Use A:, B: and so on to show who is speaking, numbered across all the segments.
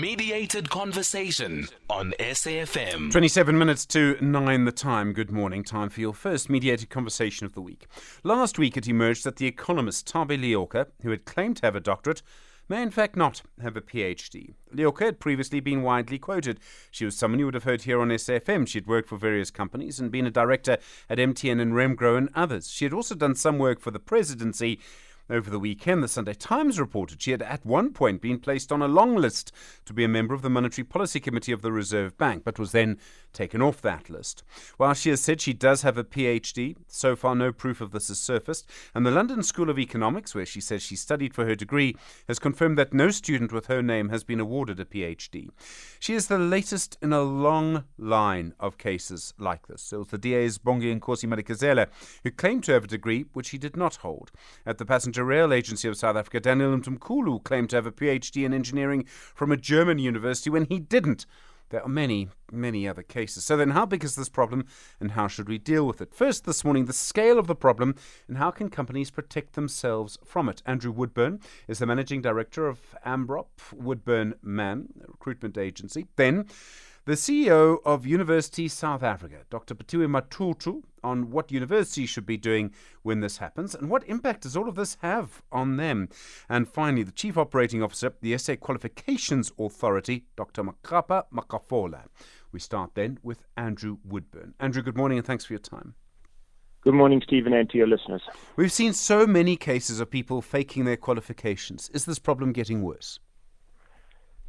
A: Mediated conversation on SAFM.
B: 27 minutes to 9 the time. Good morning. Time for your first mediated conversation of the week. Last week it emerged that the economist Thabi Leoka, who had claimed to have a doctorate, may in fact not have a PhD. Leoka had previously been widely quoted. She was someone you would have heard here on SAFM. She had worked for various companies and been a director at MTN and Remgro and others. She had also done some work for the presidency over the weekend, the Sunday Times reported she had at one point been placed on a long list to be a member of the Monetary Policy Committee of the Reserve Bank, but was then taken off that list. While she has said she does have a PhD, so far no proof of this has surfaced, and the London School of Economics, where she says she studied for her degree, has confirmed that no student with her name has been awarded a PhD. She is the latest in a long line of cases like this. It was the DA's Bonginkosi Madikizela who claimed to have a degree which he did not hold. At the Passenger Rail Agency of South Africa, Daniel Mthimkhulu claimed to have a PhD in engineering from a German university when he didn't. There are many, many other cases. So then, how big is this problem and how should we deal with it? First, this morning, the scale of the problem and how can companies protect themselves from it? Andrew Woodburn is the managing director of Amrop Woodburn Mann, recruitment agency. Then, the CEO of University South Africa, Dr. Phetiwe Matutu, on what universities should be doing when this happens and what impact does all of this have on them. And finally, the Chief Operating Officer, the SA Qualifications Authority, Dr. Makhapa Makhafola. We start then with Andrew Woodburn. Andrew, good morning and thanks for your time.
C: Good morning, Stephen, and to your listeners.
B: We've seen so many cases of people faking their qualifications. Is this problem getting worse?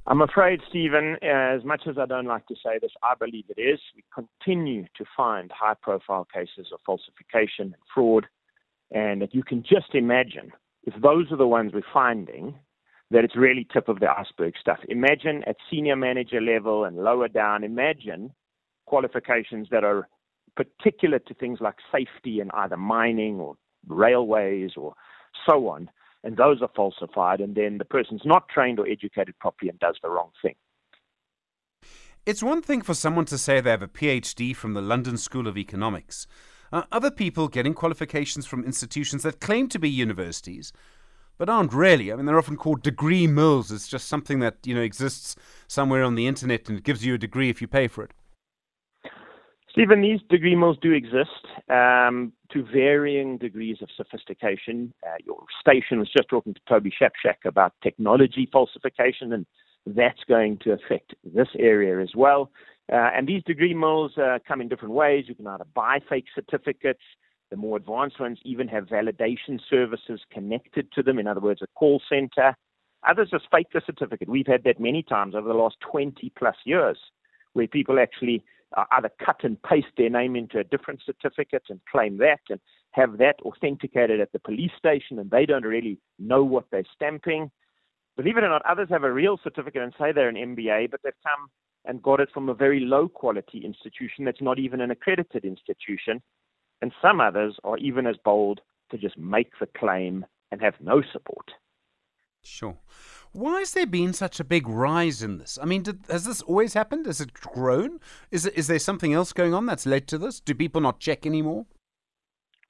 C: I'm afraid, Stephen, as much as I don't like to say this, I believe it is. We continue to find high profile cases of falsification and fraud. And you can just imagine if those are the ones we're finding, that it's really tip of the iceberg stuff. Imagine at senior manager level and lower down, imagine qualifications that are particular to things like safety in either mining or railways or so on and those are falsified, and then the person's not trained or educated properly and does the wrong thing.
B: It's one thing for someone to say they have a PhD from the London School of Economics. Uh, other people getting qualifications from institutions that claim to be universities, but aren't really. I mean, they're often called degree mills. It's just something that you know exists somewhere on the internet and it gives you a degree if you pay for it.
C: Stephen, these degree mills do exist um, to varying degrees of sophistication. Uh, your station was just talking to Toby Shapshak about technology falsification, and that's going to affect this area as well. Uh, and these degree mills uh, come in different ways. You can either buy fake certificates. The more advanced ones even have validation services connected to them. In other words, a call center. Others just fake the certificate. We've had that many times over the last 20 plus years, where people actually uh, either cut and paste their name into a different certificate and claim that and have that authenticated at the police station and they don't really know what they're stamping. Believe it or not, others have a real certificate and say they're an MBA, but they've come and got it from a very low quality institution that's not even an accredited institution. And some others are even as bold to just make the claim and have no support.
B: Sure. Why has there been such a big rise in this? I mean, did, has this always happened? Has it grown? Is, is there something else going on that's led to this? Do people not check anymore?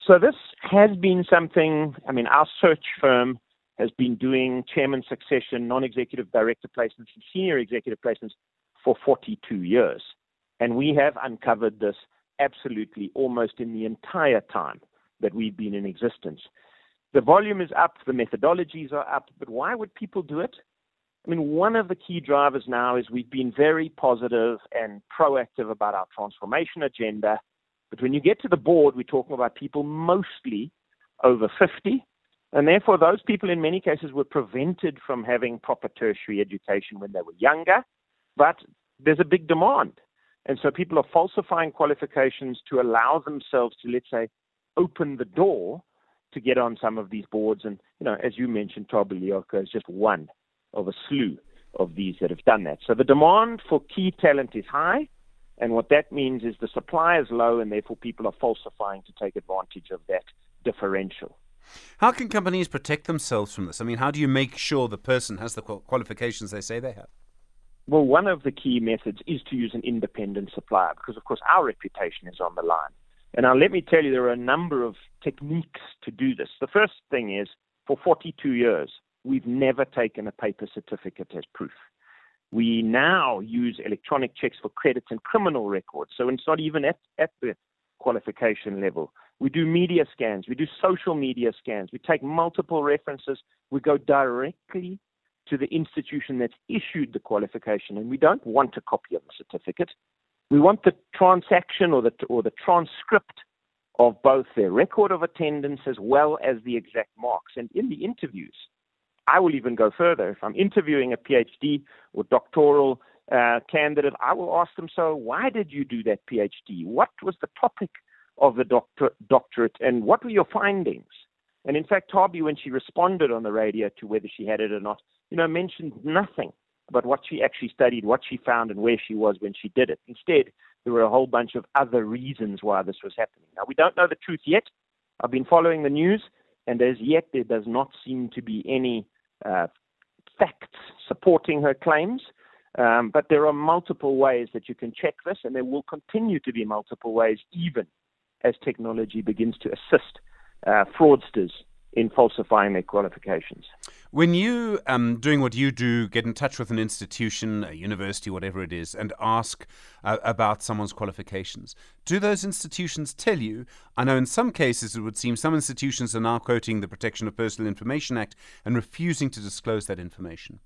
C: So, this has been something, I mean, our search firm has been doing chairman succession, non executive director placements, and senior executive placements for 42 years. And we have uncovered this absolutely almost in the entire time that we've been in existence. The volume is up, the methodologies are up, but why would people do it? I mean, one of the key drivers now is we've been very positive and proactive about our transformation agenda. But when you get to the board, we're talking about people mostly over 50. And therefore, those people in many cases were prevented from having proper tertiary education when they were younger. But there's a big demand. And so people are falsifying qualifications to allow themselves to, let's say, open the door to get on some of these boards. And, you know, as you mentioned, Thabi Leoka is just one of a slew of these that have done that. So the demand for key talent is high. And what that means is the supply is low, and therefore people are falsifying to take advantage of that differential.
B: How can companies protect themselves from this? I mean, how do you make sure the person has the qualifications they say they have?
C: Well, one of the key methods is to use an independent supplier because, of course, our reputation is on the line. And now let me tell you, there are a number of techniques to do this. The first thing is, for 42 years, we've never taken a paper certificate as proof. We now use electronic checks for credits and criminal records. So it's not even at, at the qualification level. We do media scans. We do social media scans. We take multiple references. We go directly to the institution that's issued the qualification, and we don't want a copy of the certificate. We want the transaction or the, or the transcript of both their record of attendance as well as the exact marks. And in the interviews, I will even go further. If I'm interviewing a PhD or doctoral uh, candidate, I will ask them, so why did you do that PhD? What was the topic of the doctor, doctorate and what were your findings? And in fact, Thabi, when she responded on the radio to whether she had it or not, you know, mentioned nothing about what she actually studied, what she found, and where she was when she did it. Instead, there were a whole bunch of other reasons why this was happening. Now, we don't know the truth yet. I've been following the news, and as yet, there does not seem to be any uh, facts supporting her claims. Um, but there are multiple ways that you can check this, and there will continue to be multiple ways, even as technology begins to assist uh, fraudsters in falsifying their qualifications.
B: When you, um, doing what you do, get in touch with an institution, a university, whatever it is, and ask uh, about someone's qualifications, do those institutions tell you? I know in some cases it would seem some institutions are now quoting the Protection of Personal Information Act and refusing to disclose that information.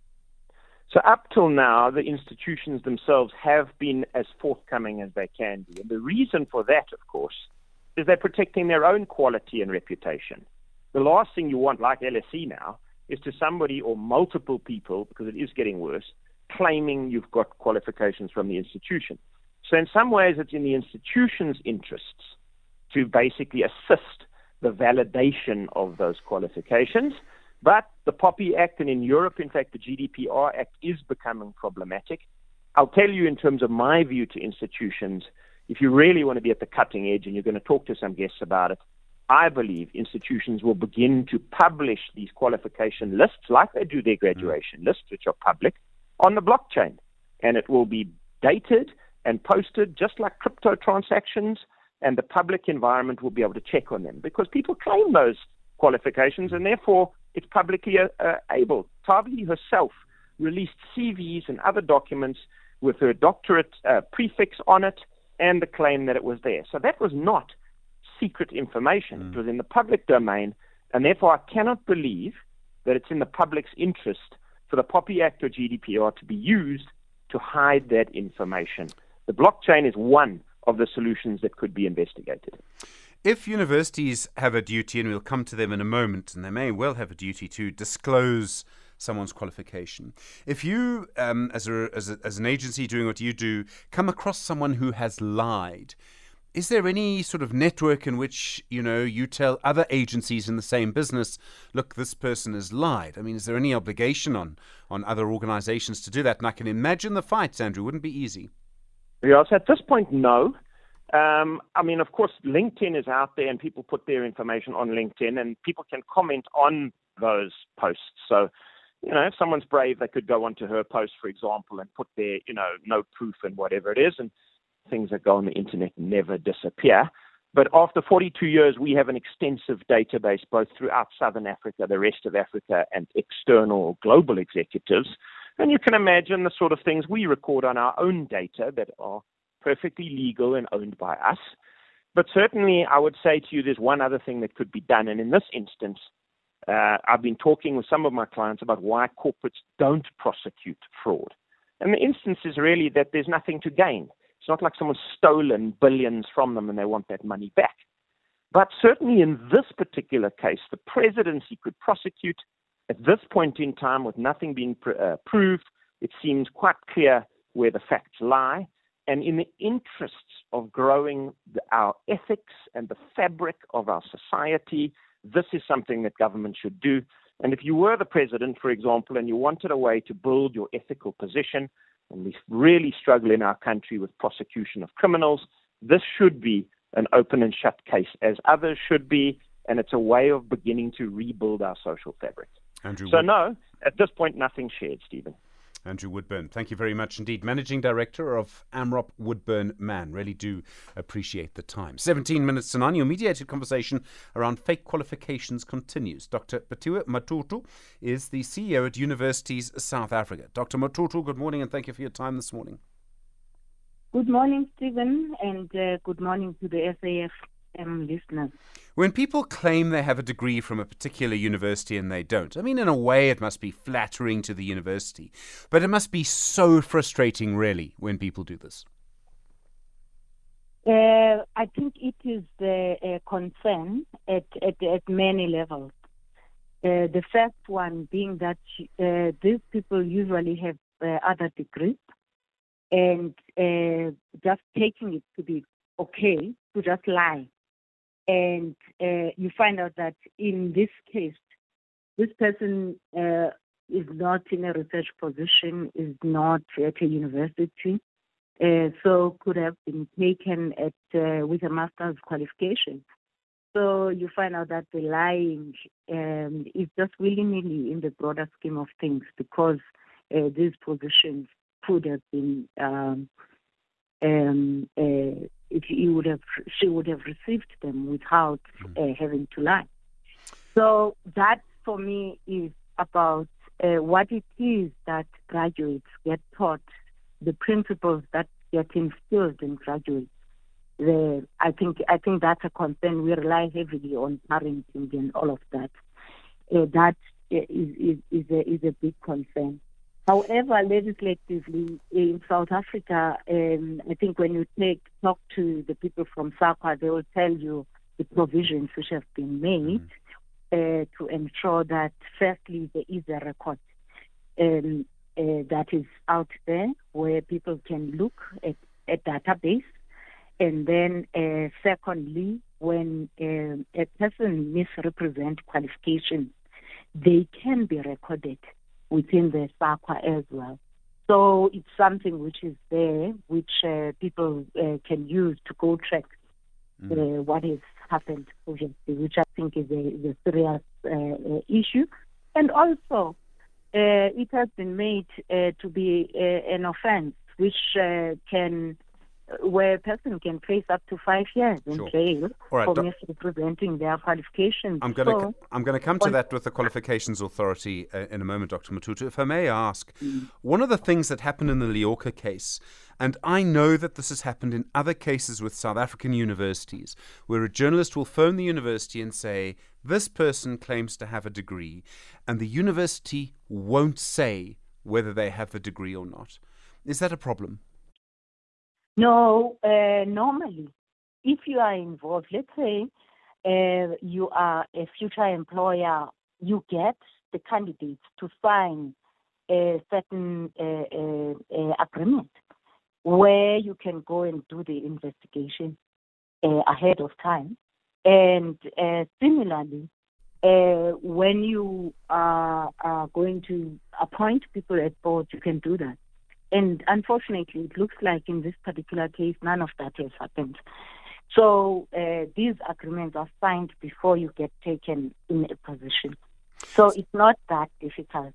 C: So, up till now, the institutions themselves have been as forthcoming as they can be. And the reason for that, of course, is they're protecting their own quality and reputation. The last thing you want, like LSE now, is to somebody or multiple people, because it is getting worse, claiming you've got qualifications from the institution. So, in some ways, it's in the institution's interests to basically assist the validation of those qualifications. But the POPI Act, and in Europe, in fact, the GDPR Act is becoming problematic. I'll tell you, in terms of my view to institutions, if you really want to be at the cutting edge and you're going to talk to some guests about it, I believe institutions will begin to publish these qualification lists like they do their graduation mm. lists, which are public, on the blockchain. And it will be dated and posted just like crypto transactions, and the public environment will be able to check on them because people claim those qualifications and therefore it's publicly uh, uh able. Thabi herself released CVs and other documents with her doctorate uh, prefix on it and the claim that it was there. So that was not secret information. Mm. It was in the public domain, and therefore I cannot believe that it's in the public's interest for the POPI Act or GDPR to be used to hide that information. The blockchain is one of the solutions that could be investigated.
B: If universities have a duty, and we'll come to them in a moment, and they may well have a duty to disclose someone's qualification. If you, um, as, a, as, a, as an agency doing what you do, come across someone who has lied, is there any sort of network in which you know you tell other agencies in the same business, look, this person has lied? I mean, is there any obligation on on other organisations to do that? And I can imagine the fights, Andrew, wouldn't be easy.
C: Yes, at this point, no. Um, I mean, of course, LinkedIn is out there, and people put their information on LinkedIn, and people can comment on those posts. So, you know, if someone's brave, they could go onto her post, for example, and put their, you know, no proof and whatever it is, and things that go on the internet never disappear. But after 42 years, we have an extensive database both throughout Southern Africa, the rest of Africa, and external global executives. And you can imagine the sort of things we record on our own data that are perfectly legal and owned by us. But certainly, I would say to you, there's one other thing that could be done. And in this instance, uh, I've been talking with some of my clients about why corporates don't prosecute fraud. And the instance is really that there's nothing to gain. It's not like someone's stolen billions from them and they want that money back. But certainly in this particular case, the presidency could prosecute at this point in time with nothing being pr- uh, proved. It seems quite clear where the facts lie. And in the interests of growing the, our ethics and the fabric of our society, this is something that government should do. And if you were the president, for example, and you wanted a way to build your ethical position, and we really struggle in our country with prosecution of criminals. This should be an open and shut case, as others should be, and it's a way of beginning to rebuild our social fabric. Andrew, so, no, at this point, nothing shared, Stephen.
B: Andrew Woodburn, thank you very much indeed. Managing Director of Amrop Woodburn Mann. Really do appreciate the time. 17 minutes to 9. Your mediated conversation around fake qualifications continues. Dr. Phetiwe Matutu is the CEO at Universities South Africa. Dr. Matutu, good morning and thank you for your time this morning.
D: Good morning, Stephen, and uh, good morning to the Listeners.
B: When people claim they have a degree from a particular university and they don't, I mean, in a way, it must be flattering to the university, but it must be so frustrating, really, when people do this.
D: Uh, I think it is a concern at, at, at many levels. Uh, the first one being that uh, these people usually have uh, other degrees, and uh, just taking it to be okay to just lie and uh, you find out that in this case, this person uh, is not in a research position, is not at a university, uh, so could have been taken at uh, with a master's qualification. So you find out that the lying um, is just willy-nilly in the broader scheme of things because uh, these positions could have been um, um, uh, if he would have, she would have received them without mm. uh, having to lie. So that for me is about uh, what it is that graduates get taught, the principles that get instilled in graduates. The, I think I think that's a concern. We rely heavily on parenting and all of that. Uh, that is, is, is, a, is a big concern. However, legislatively in South Africa, um, I think when you take talk to the people from SAQA, they will tell you the provisions which have been made mm. uh, to ensure that, firstly, there is a record um, uh, that is out there where people can look at a database. And then, uh, secondly, when um, a person misrepresents qualifications, they can be recorded within the SAQA as well. So it's something which is there, which uh, people uh, can use to go track mm. uh, what has happened, obviously, which I think is a, is a serious uh, uh, issue. And also, uh, it has been made to be an offense which can where a person can face up to five years in sure. jail right, for misrepresenting their qualifications.
B: I'm going so, to I'm going to come to that with the Qualifications Authority uh, in a moment, Dr. Matutu. If I may ask, mm. one of the things that happened in the Leoka case, and I know that this has happened in other cases with South African universities, where a journalist will phone the university and say, "This person claims to have a degree," and the university won't say whether they have the degree or not. Is that a problem?
D: No, uh, normally, if you are involved, let's say uh, you are a future employer, you get the candidates to sign a certain uh, uh, uh agreement where you can go and do the investigation uh, ahead of time. And similarly, when you are, are going to appoint people at board, you can do that. And unfortunately, it looks like in this particular case, none of that has happened. So uh, these agreements are signed before you get taken in a position. So it's not that difficult.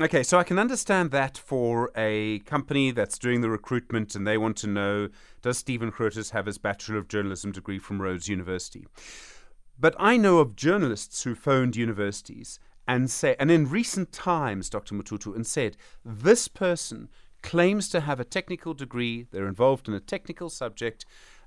B: Okay, so I can understand that for a company that's doing the recruitment and they want to know does Stephen Grootes have his Bachelor of Journalism degree from Rhodes University? But I know of journalists who phoned universities and say, and in recent times, Dr. Matutu, and said, this person claims to have a technical degree, they're involved in a technical subject,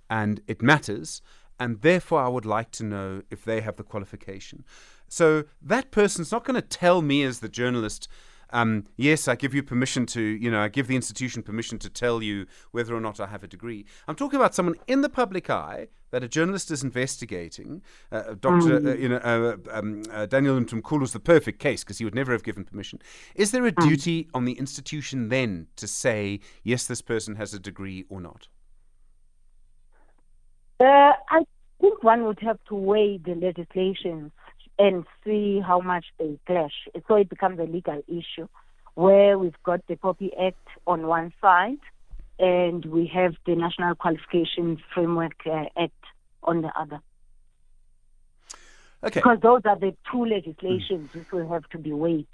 B: and it matters, and therefore I would like to know if they have the qualification. So that person's not going to tell me as the journalist, um, yes, I give you permission to, you know, I give the institution permission to tell you whether or not I have a degree. I'm talking about someone in the public eye that a journalist is investigating. Uh, uh Dr. Uh, mm. Uh, you know, uh, um, uh, Daniel Mthimkhulu is the perfect case because he would never have given permission. Is there a mm. duty on the institution then to say, yes, this person has a degree or not?
D: I think one would have to weigh the legislation and see how much they clash. So it becomes a legal issue where we've got the POPI Act on one side and we have the National Qualifications Framework uh, Act on the other.
B: Okay.
D: Because those are the two legislations mm. which will have to be weighed.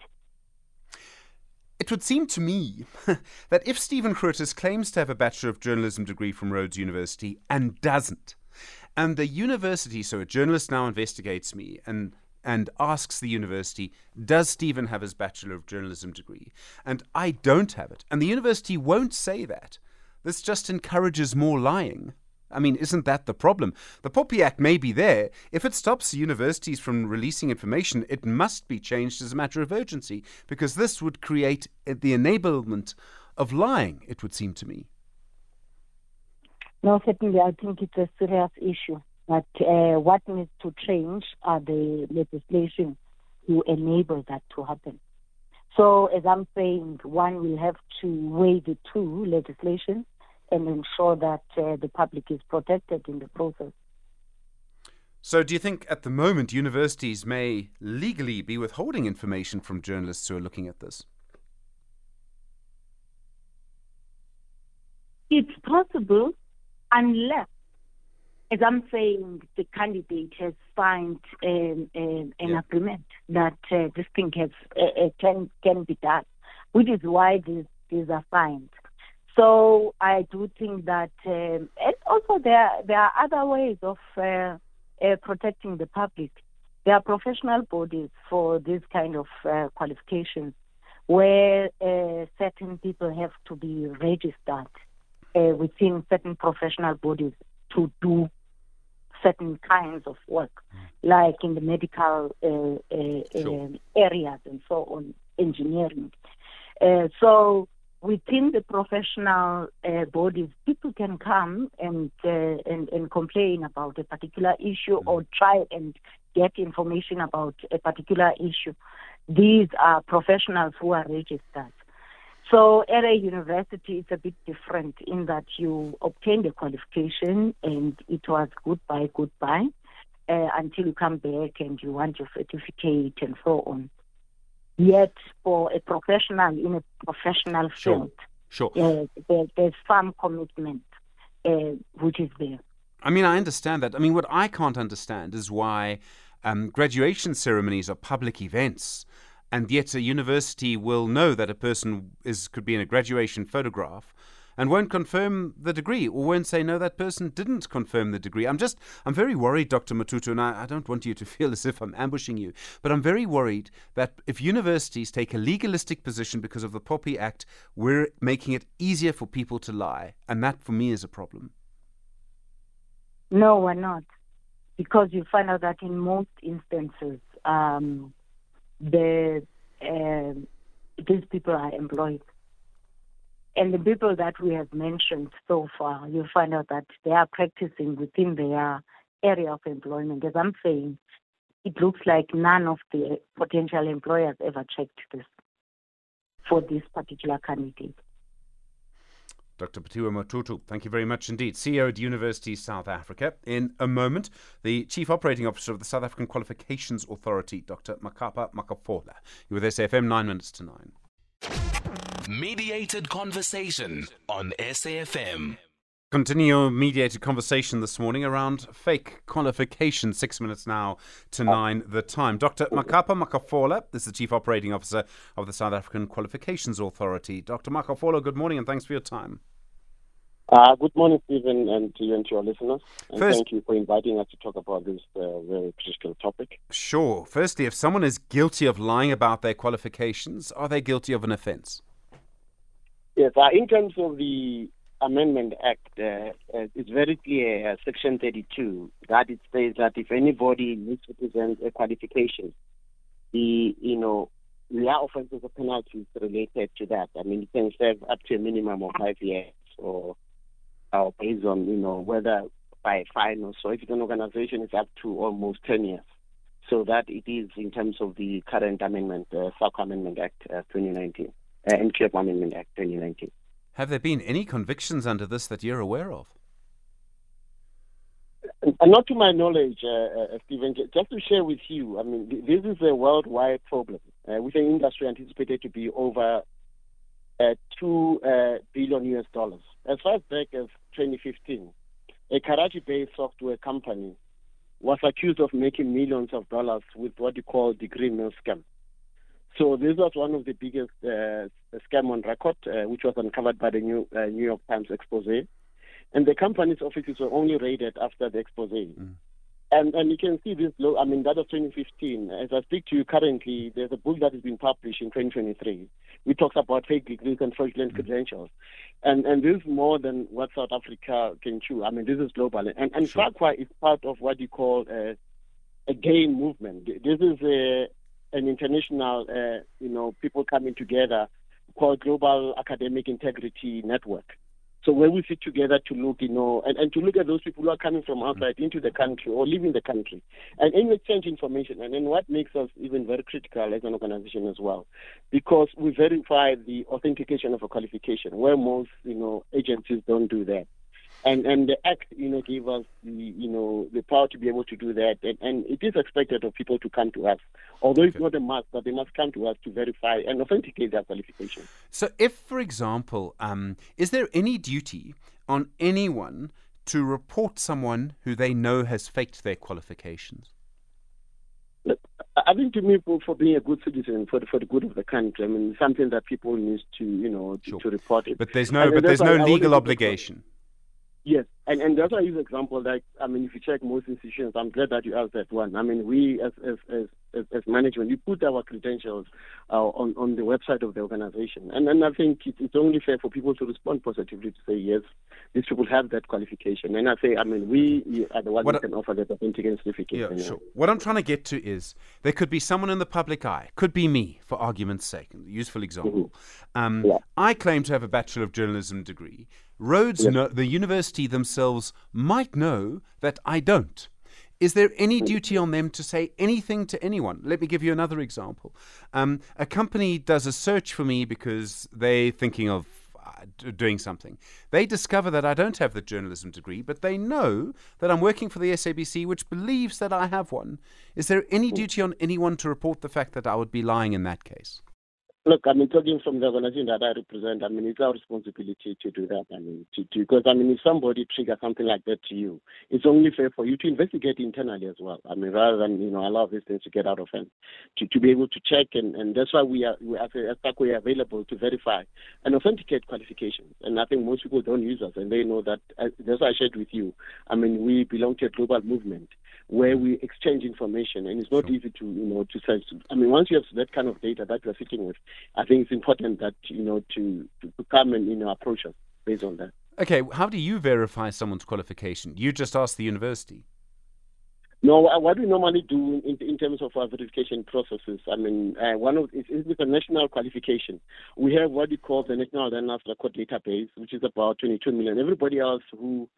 B: it would seem to me that if Stephen Grootes claims to have a Bachelor of Journalism degree from Rhodes University and doesn't, and the university, so a journalist now investigates me and and asks the university, Does Stephen have his Bachelor of Journalism degree? And I don't have it. And the university won't say that. This just encourages more lying. I mean, isn't that the problem? The POPI Act may be there. If it stops universities from releasing information, it must be changed as a matter of urgency, because this would create the enablement of lying, it would seem to me.
D: No, certainly, I think it's a serious issue. But uh, what needs to change are the legislation to enable that to happen. So, as I'm saying, one will have to weigh the two legislations and ensure that uh, the public is protected in the process.
B: So, do you think at the moment universities may legally be withholding information from journalists who are looking at this?
D: It's possible unless, as I'm saying, the candidate has signed um, um, an yeah. agreement that uh, this thing has, uh, uh, can, can be done, which is why these, these are signed. So I do think that, um, and also there there are other ways of uh, uh, protecting the public. There are professional bodies for this kind of uh, qualifications, where certain people have to be registered within certain professional bodies to do certain kinds of work, mm. like in the medical uh, sure. Um, areas and so on, engineering. so within the professional uh, bodies, people can come and, uh, and, and complain about a particular issue or try and get information about a particular issue. These are professionals who are registered. So at a university, it's a bit different in that you obtain the qualification and it was goodbye, goodbye, uh, until you come back and you want your certificate and so on. Yet, for a professional in a professional field,
B: sure.
D: Uh, there, there's some commitment uh, which is there.
B: I mean, I understand that. I mean, what I can't understand is why um, graduation ceremonies are public events, and yet a university will know that a person is could be in a graduation photograph and won't confirm the degree or won't say, no, that person didn't confirm the degree. I'm just, I'm very worried, Dr. Matutu, and I, I don't want you to feel as if I'm ambushing you, but I'm very worried that if universities take a legalistic position because of the POPI Act, we're making it easier for people to lie. And that, for me, is a problem.
D: No, we're not. Because you find out that in most instances, um, the uh, these people are employed and the people that we have mentioned so far, you find out that they are practicing within their area of employment. As I'm saying, it looks like none of the potential employers ever checked this for this particular candidate.
B: Dr. Phetiwe Matutu, thank you very much indeed. CEO at University South Africa. In a moment, the Chief Operating Officer of the South African Qualifications Authority, Dr. Makhapa Makhafola. You're with SAFM, nine minutes to nine.
A: Mediated conversation on SAFM.
B: Continue mediated conversation this morning around fake qualification. Six minutes now to nine the time. Dr. Makhapa Makhafola this is the Chief Operating Officer of the South African Qualifications Authority. Dr. Makhafola, good morning and thanks for your time.
E: Uh, good morning, Stephen, and to you and to your listeners. And First, thank you for inviting us to talk about this uh, very critical topic.
B: Sure. Firstly, if someone is guilty of lying about their qualifications, are they guilty of an offence?
E: Yes, uh, in terms of the Amendment Act, uh, uh, it's very clear, uh, Section 32, that it says that if anybody present a qualification, the you know there are offences or penalties related to that. I mean, you can serve up to a minimum of five years, or, or based on you know whether by fine or so. If it's an organization, it's up to almost ten years. So that it is in terms of the current amendment, uh, Amendment Act uh, 2019 uh, NQF Amendment Act 2019.
B: Have there been any convictions under this that you're aware of?
E: Uh, not to my knowledge, uh, uh, Stephen. Just to share with you, I mean, this is a worldwide problem uh, with an industry anticipated to be over uh, two uh, billion US dollars. As far back as 2015, a Karachi-based software company was accused of making millions of dollars with what you call degree mill scam. So this was one of the biggest uh, scam on record, uh, which was uncovered by the New, uh, New York Times expose. And the company's offices were only raided after the expose. Mm. And and you can see this. low, I mean, that was 2015. As I speak to you currently, there's a book that has been published in 2023. which talks about fake degrees and fraudulent mm-hmm. credentials, and and this is more than what South Africa can chew. I mean, this is global, and and sure. SAQA is part of what you call a, a GAIN movement. This is a an international, uh, you know, people coming together called Global Academic Integrity Network. So when we sit together to look, you know, and, and to look at those people who are coming from outside mm. into the country or leaving the country, and, and exchange information, and then what makes us even very critical as an organization as well, because we verify the authentication of a qualification, where most, you know, agencies don't do that and and the act you know gave us the you know the power to be able to do that and, and it is expected of people to come to us although okay. it's not a must but they must come to us to verify and authenticate their qualification
B: so if for example um, is there any duty on anyone to report someone who they know has faked their qualifications
E: I think to me, for, for being a good citizen, for the, for the good of the country, I mean, something that people need to, you know, to, sure. to report it.
B: But there's no, and but there's no legal obligation.
E: Yes, and and that's why I use example like I mean, if you check most institutions, I'm glad that you asked that one. I mean, we as as as as, as management, we put our credentials uh, on on the website of the organization, and and I think it, it's only fair for people to respond positively to say yes, these people have that qualification. And I say, I mean, we are the ones what who can offer that authentic certificate.
B: Yeah, sure. What I'm trying to get to is there could be someone in the public eye, could be me, for argument's sake, useful example. Mm-hmm. Um, yeah. I claim to have a Bachelor of Journalism degree. Rhodes, know, the university themselves might know that I don't. Is there any duty on them to say anything to anyone? Let me give you another example. Um, a company does a search for me because they're thinking of uh, doing something. They discover that I don't have the journalism degree, but they know that I'm working for the SABC, which believes that I have one. Is there any duty on anyone to report the fact that I would be lying in that case?
E: Look, I mean, talking from the organization that I represent, I mean, it's our responsibility to do that. I mean, to, to because I mean, if somebody triggers something like that to you, it's only fair for you to investigate internally as well. I mean, rather than you know allow these things to get out of hand, to, to be able to check, and, and that's why we are we are we are available to verify and authenticate qualifications. And I think most people don't use us, and they know that. Uh, that's why I shared with you. I mean, we belong to a global movement where we exchange information, and it's not sure. easy to you know to search. I mean, once you have that kind of data that you're sitting with, I think it's important that you know to to come and you know approach us based on that.
B: Okay, how do you verify someone's qualification? You just ask the university.
E: No, what we normally do in, in terms of our verification processes, I mean, uh, one of is a national qualification. We have what we call the National Learners Record Database, which is about 22 million. Everybody else who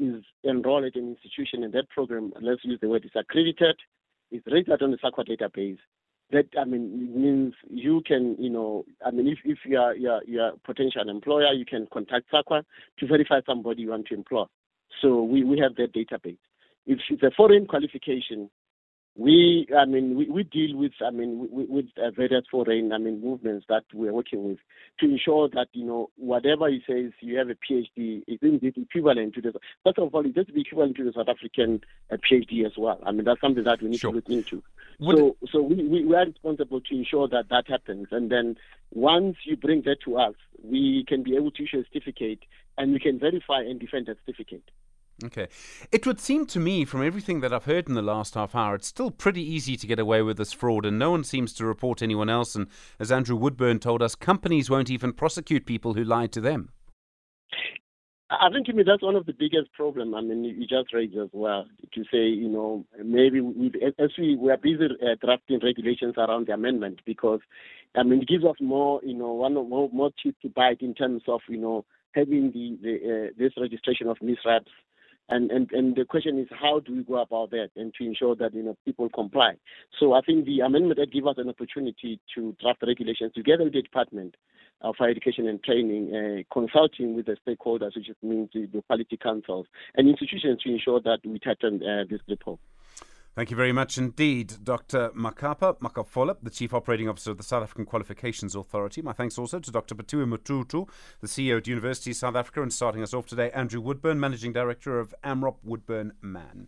E: is enrolled at an institution in that program, let's use the word, is accredited, is registered on the SAQA database. That I mean means you can, you know, I mean if, if you are you're, you're a potential employer, you can contact SAQA to verify somebody you want to employ. So we, we have that database. If it's a foreign qualification, we, I mean, we, we deal with, I mean, with, with uh, various foreign, I mean, movements that we're working with to ensure that, you know, whatever he says, you have a PhD, is indeed equivalent to the, first of all, it has to be equivalent to the South African uh, PhD as well. I mean, that's something that we need sure. to look into. so, so we, we, we are responsible to ensure that that happens. And then once you bring that to us, we can be able to issue a certificate and we can verify and defend that certificate.
B: Okay. It would seem to me, from everything that I've heard in the last half hour, it's still pretty easy to get away with this fraud, and no one seems to report anyone else. And as Andrew Woodburn told us, companies won't even prosecute people who lied to them.
E: I think to me that's one of the biggest problems. I mean, you just raised as well to say, you know, maybe we, as we we are busy uh, drafting regulations around the amendment because, I mean, it gives us more, you know, one more more to bite in terms of, you know, having the, the uh, this registration of misreps and, and, and the question is how do we go about that and to ensure that you know people comply. So I think the amendment that gives us an opportunity to draft regulations together with the Department of Higher Education and Training, uh, consulting with the stakeholders, which means the, the quality councils and institutions to ensure that we tighten uh, this loophole.
B: Thank you very much indeed, Dr. Makhapa Makhafola, the Chief Operating Officer of the South African Qualifications Authority. My thanks also to Dr. Phetiwe Matutu, the CEO at University of South Africa, and starting us off today, Andrew Woodburn, Managing Director of AMROP Woodburn Mann.